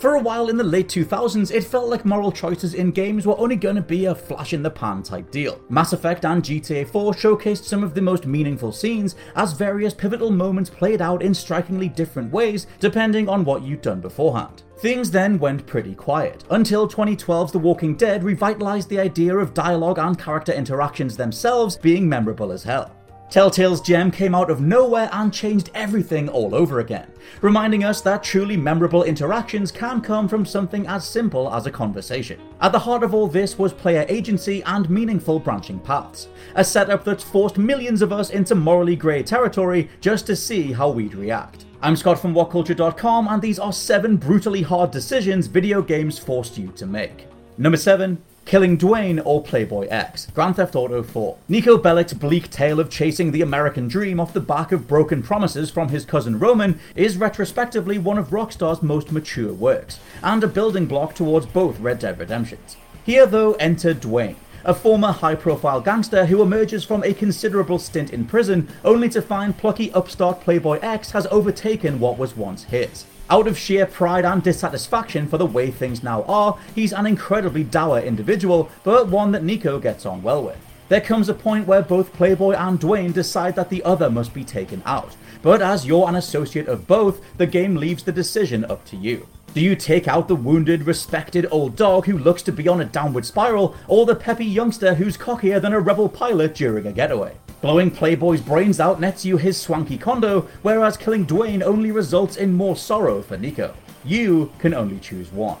For a while in the late 2000s, it felt like moral choices in games were only going to be a flash in the pan type deal. Mass Effect and GTA 4 showcased some of the most meaningful scenes as various pivotal moments played out in strikingly different ways depending on what you'd done beforehand. Things then went pretty quiet, until 2012's The Walking Dead revitalized the idea of dialogue and character interactions themselves being memorable as hell. Telltale's Gem came out of nowhere and changed everything all over again, reminding us that truly memorable interactions can come from something as simple as a conversation. At the heart of all this was player agency and meaningful branching paths, a setup that's forced millions of us into morally grey territory just to see how we'd react. I'm Scott from WhatCulture.com, and these are 7 brutally hard decisions video games forced you to make. Number 7 Killing Dwayne or Playboy X, Grand Theft Auto 4. Niko Bellic's bleak tale of chasing the American dream off the back of broken promises from his cousin Roman is retrospectively one of Rockstar's most mature works, and a building block towards both Red Dead Redemptions. Here, though, enter Dwayne, a former high profile gangster who emerges from a considerable stint in prison only to find plucky upstart Playboy X has overtaken what was once his. Out of sheer pride and dissatisfaction for the way things now are, he's an incredibly dour individual, but one that Niko gets on well with. There comes a point where both Playboy and Dwayne decide that the other must be taken out, but as you're an associate of both, the game leaves the decision up to you. Do you take out the wounded, respected old dog who looks to be on a downward spiral, or the peppy youngster who's cockier than a rebel pilot during a getaway? Blowing Playboy's brains out nets you his swanky condo, whereas killing Dwayne only results in more sorrow for Niko. You can only choose one.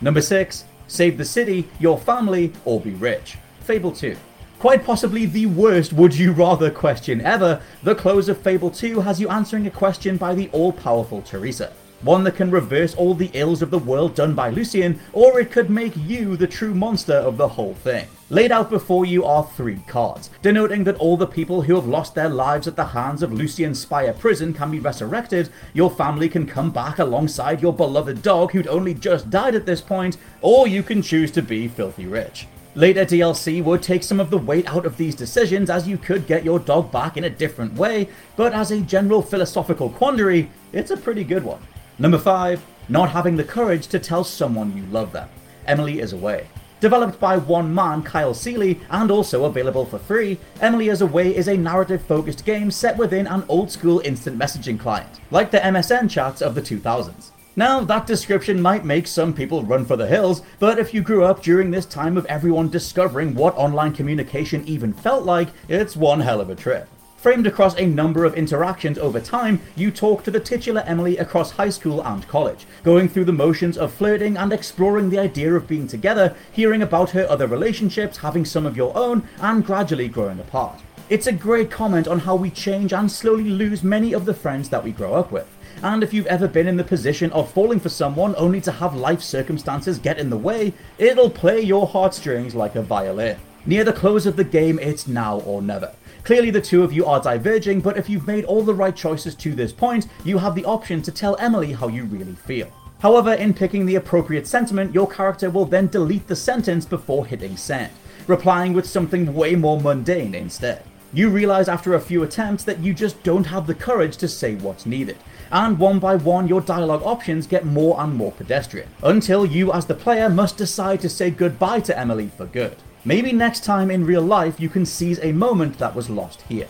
Number 6. Save the city, your family, or be rich. Fable 2. Quite possibly the worst would you rather question ever, the close of Fable 2 has you answering a question by the all powerful Theresa one that can reverse all the ills of the world done by Lucian, or it could make you the true monster of the whole thing. Laid out before you are three cards, denoting that all the people who have lost their lives at the hands of Lucian's Spire prison can be resurrected, your family can come back alongside your beloved dog who'd only just died at this point, or you can choose to be filthy rich. Later DLC would take some of the weight out of these decisions as you could get your dog back in a different way, but as a general philosophical quandary, it's a pretty good one. Number 5. Not having the courage to tell someone you love them. Emily is Away. Developed by one man, Kyle Seeley, and also available for free, Emily is Away is a narrative focused game set within an old school instant messaging client, like the MSN chats of the 2000s. Now, that description might make some people run for the hills, but if you grew up during this time of everyone discovering what online communication even felt like, it's one hell of a trip. Framed across a number of interactions over time, you talk to the titular Emily across high school and college, going through the motions of flirting and exploring the idea of being together, hearing about her other relationships, having some of your own, and gradually growing apart. It's a great comment on how we change and slowly lose many of the friends that we grow up with. And if you've ever been in the position of falling for someone only to have life circumstances get in the way, it'll play your heartstrings like a violin. Near the close of the game, it's now or never. Clearly, the two of you are diverging, but if you've made all the right choices to this point, you have the option to tell Emily how you really feel. However, in picking the appropriate sentiment, your character will then delete the sentence before hitting send, replying with something way more mundane instead. You realize after a few attempts that you just don't have the courage to say what's needed, and one by one your dialogue options get more and more pedestrian, until you as the player must decide to say goodbye to Emily for good. Maybe next time in real life you can seize a moment that was lost here.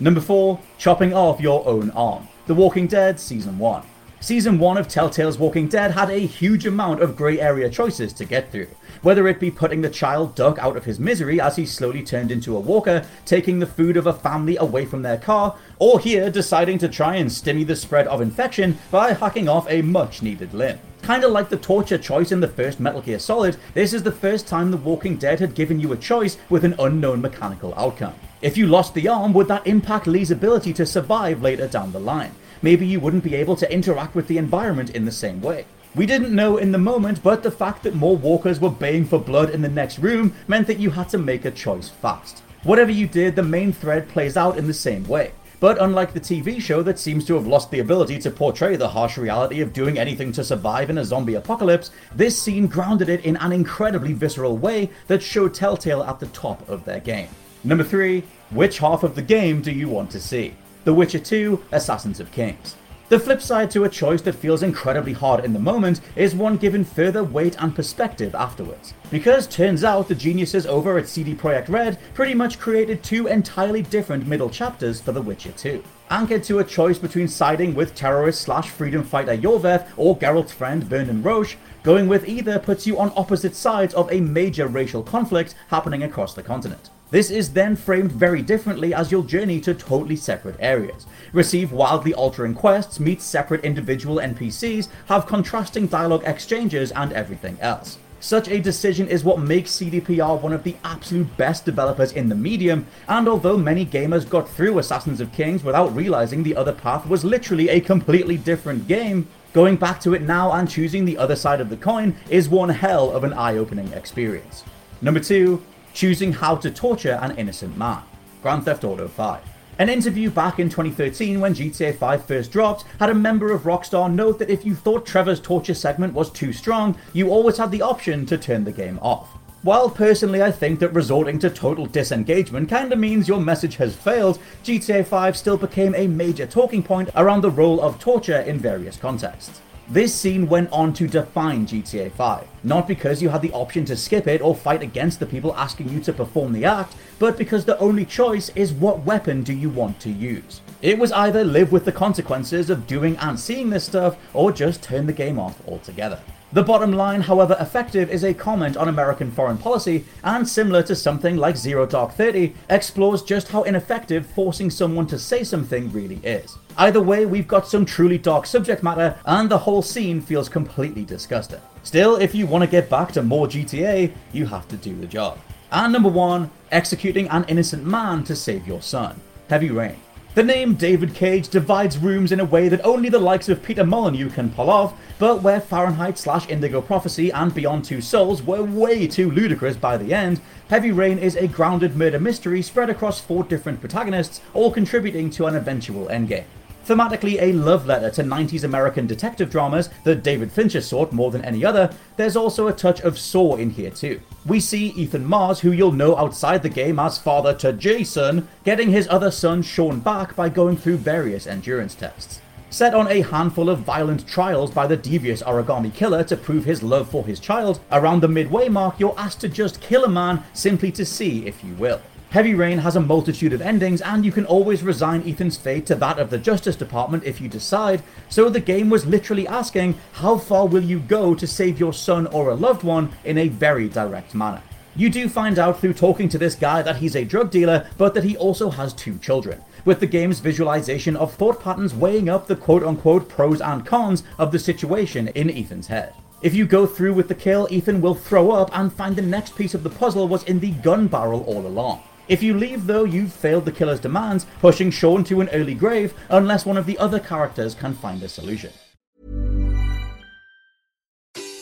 Number 4. Chopping off your own arm. The Walking Dead Season 1. Season 1 of Telltale's Walking Dead had a huge amount of grey area choices to get through, whether it be putting the child Duck out of his misery as he slowly turned into a walker, taking the food of a family away from their car, or here deciding to try and stimmy the spread of infection by hacking off a much needed limb. Kinda like the torture choice in the first Metal Gear Solid, this is the first time The Walking Dead had given you a choice with an unknown mechanical outcome. If you lost the arm, would that impact Lee's ability to survive later down the line? Maybe you wouldn't be able to interact with the environment in the same way. We didn't know in the moment, but the fact that more walkers were baying for blood in the next room meant that you had to make a choice fast. Whatever you did, the main thread plays out in the same way. But unlike the TV show that seems to have lost the ability to portray the harsh reality of doing anything to survive in a zombie apocalypse, this scene grounded it in an incredibly visceral way that showed Telltale at the top of their game. Number 3, which half of the game do you want to see? The Witcher 2 Assassins of Kings. The flip side to a choice that feels incredibly hard in the moment is one given further weight and perspective afterwards. Because turns out the geniuses over at CD Projekt Red pretty much created two entirely different middle chapters for The Witcher 2. Anchored to a choice between siding with terrorist slash freedom fighter Iorveth or Geralt's friend Bertrand Roche, going with either puts you on opposite sides of a major racial conflict happening across the continent. This is then framed very differently as you'll journey to totally separate areas, receive wildly altering quests, meet separate individual NPCs, have contrasting dialogue exchanges, and everything else. Such a decision is what makes CDPR one of the absolute best developers in the medium, and although many gamers got through Assassins of Kings without realizing the other path was literally a completely different game, going back to it now and choosing the other side of the coin is one hell of an eye opening experience. Number 2 choosing how to torture an innocent man. Grand Theft Auto 5. An interview back in 2013 when GTA 5 first dropped had a member of Rockstar note that if you thought Trevor's torture segment was too strong, you always had the option to turn the game off. While personally I think that resorting to total disengagement kinda means your message has failed, GTA 5 still became a major talking point around the role of torture in various contexts. This scene went on to define GTA 5, not because you had the option to skip it or fight against the people asking you to perform the act, but because the only choice is what weapon do you want to use. It was either live with the consequences of doing and seeing this stuff, or just turn the game off altogether. The bottom line, however effective, is a comment on American foreign policy, and similar to something like Zero Dark Thirty, explores just how ineffective forcing someone to say something really is. Either way, we've got some truly dark subject matter, and the whole scene feels completely disgusting. Still, if you want to get back to more GTA, you have to do the job. And number one, executing an innocent man to save your son. Heavy Rain. The name David Cage divides rooms in a way that only the likes of Peter Molyneux can pull off, but where Fahrenheit slash Indigo Prophecy and Beyond Two Souls were way too ludicrous by the end, Heavy Rain is a grounded murder mystery spread across four different protagonists, all contributing to an eventual endgame. Thematically a love letter to 90s American detective dramas that David Fincher sought more than any other, there's also a touch of Saw in here too. We see Ethan Mars, who you'll know outside the game as father to Jason, getting his other son Sean back by going through various endurance tests. Set on a handful of violent trials by the devious origami killer to prove his love for his child, around the midway mark you're asked to just kill a man simply to see if you will. Heavy Rain has a multitude of endings, and you can always resign Ethan's fate to that of the Justice Department if you decide, so the game was literally asking, how far will you go to save your son or a loved one in a very direct manner. You do find out through talking to this guy that he's a drug dealer, but that he also has two children, with the game's visualization of thought patterns weighing up the quote unquote pros and cons of the situation in Ethan's head. If you go through with the kill, Ethan will throw up and find the next piece of the puzzle was in the gun barrel all along. If you leave, though, you've failed the killer's demands, pushing Sean to an early grave unless one of the other characters can find a solution.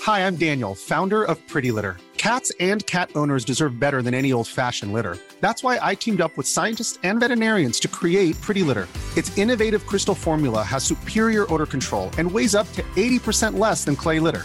Hi, I'm Daniel, founder of Pretty Litter. Cats and cat owners deserve better than any old fashioned litter. That's why I teamed up with scientists and veterinarians to create Pretty Litter. Its innovative crystal formula has superior odor control and weighs up to 80% less than clay litter.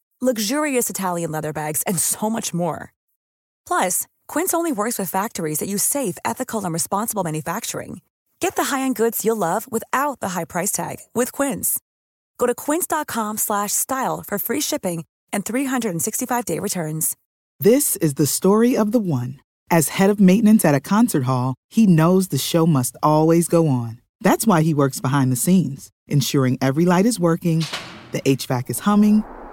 luxurious Italian leather bags, and so much more. Plus, Quince only works with factories that use safe, ethical, and responsible manufacturing. Get the high-end goods you'll love without the high price tag with Quince. Go to quince.com/style for free shipping and 365-day returns. This is the story of the one. As head of maintenance at a concert hall, he knows the show must always go on. That's why he works behind the scenes, ensuring every light is working, the HVAC is humming,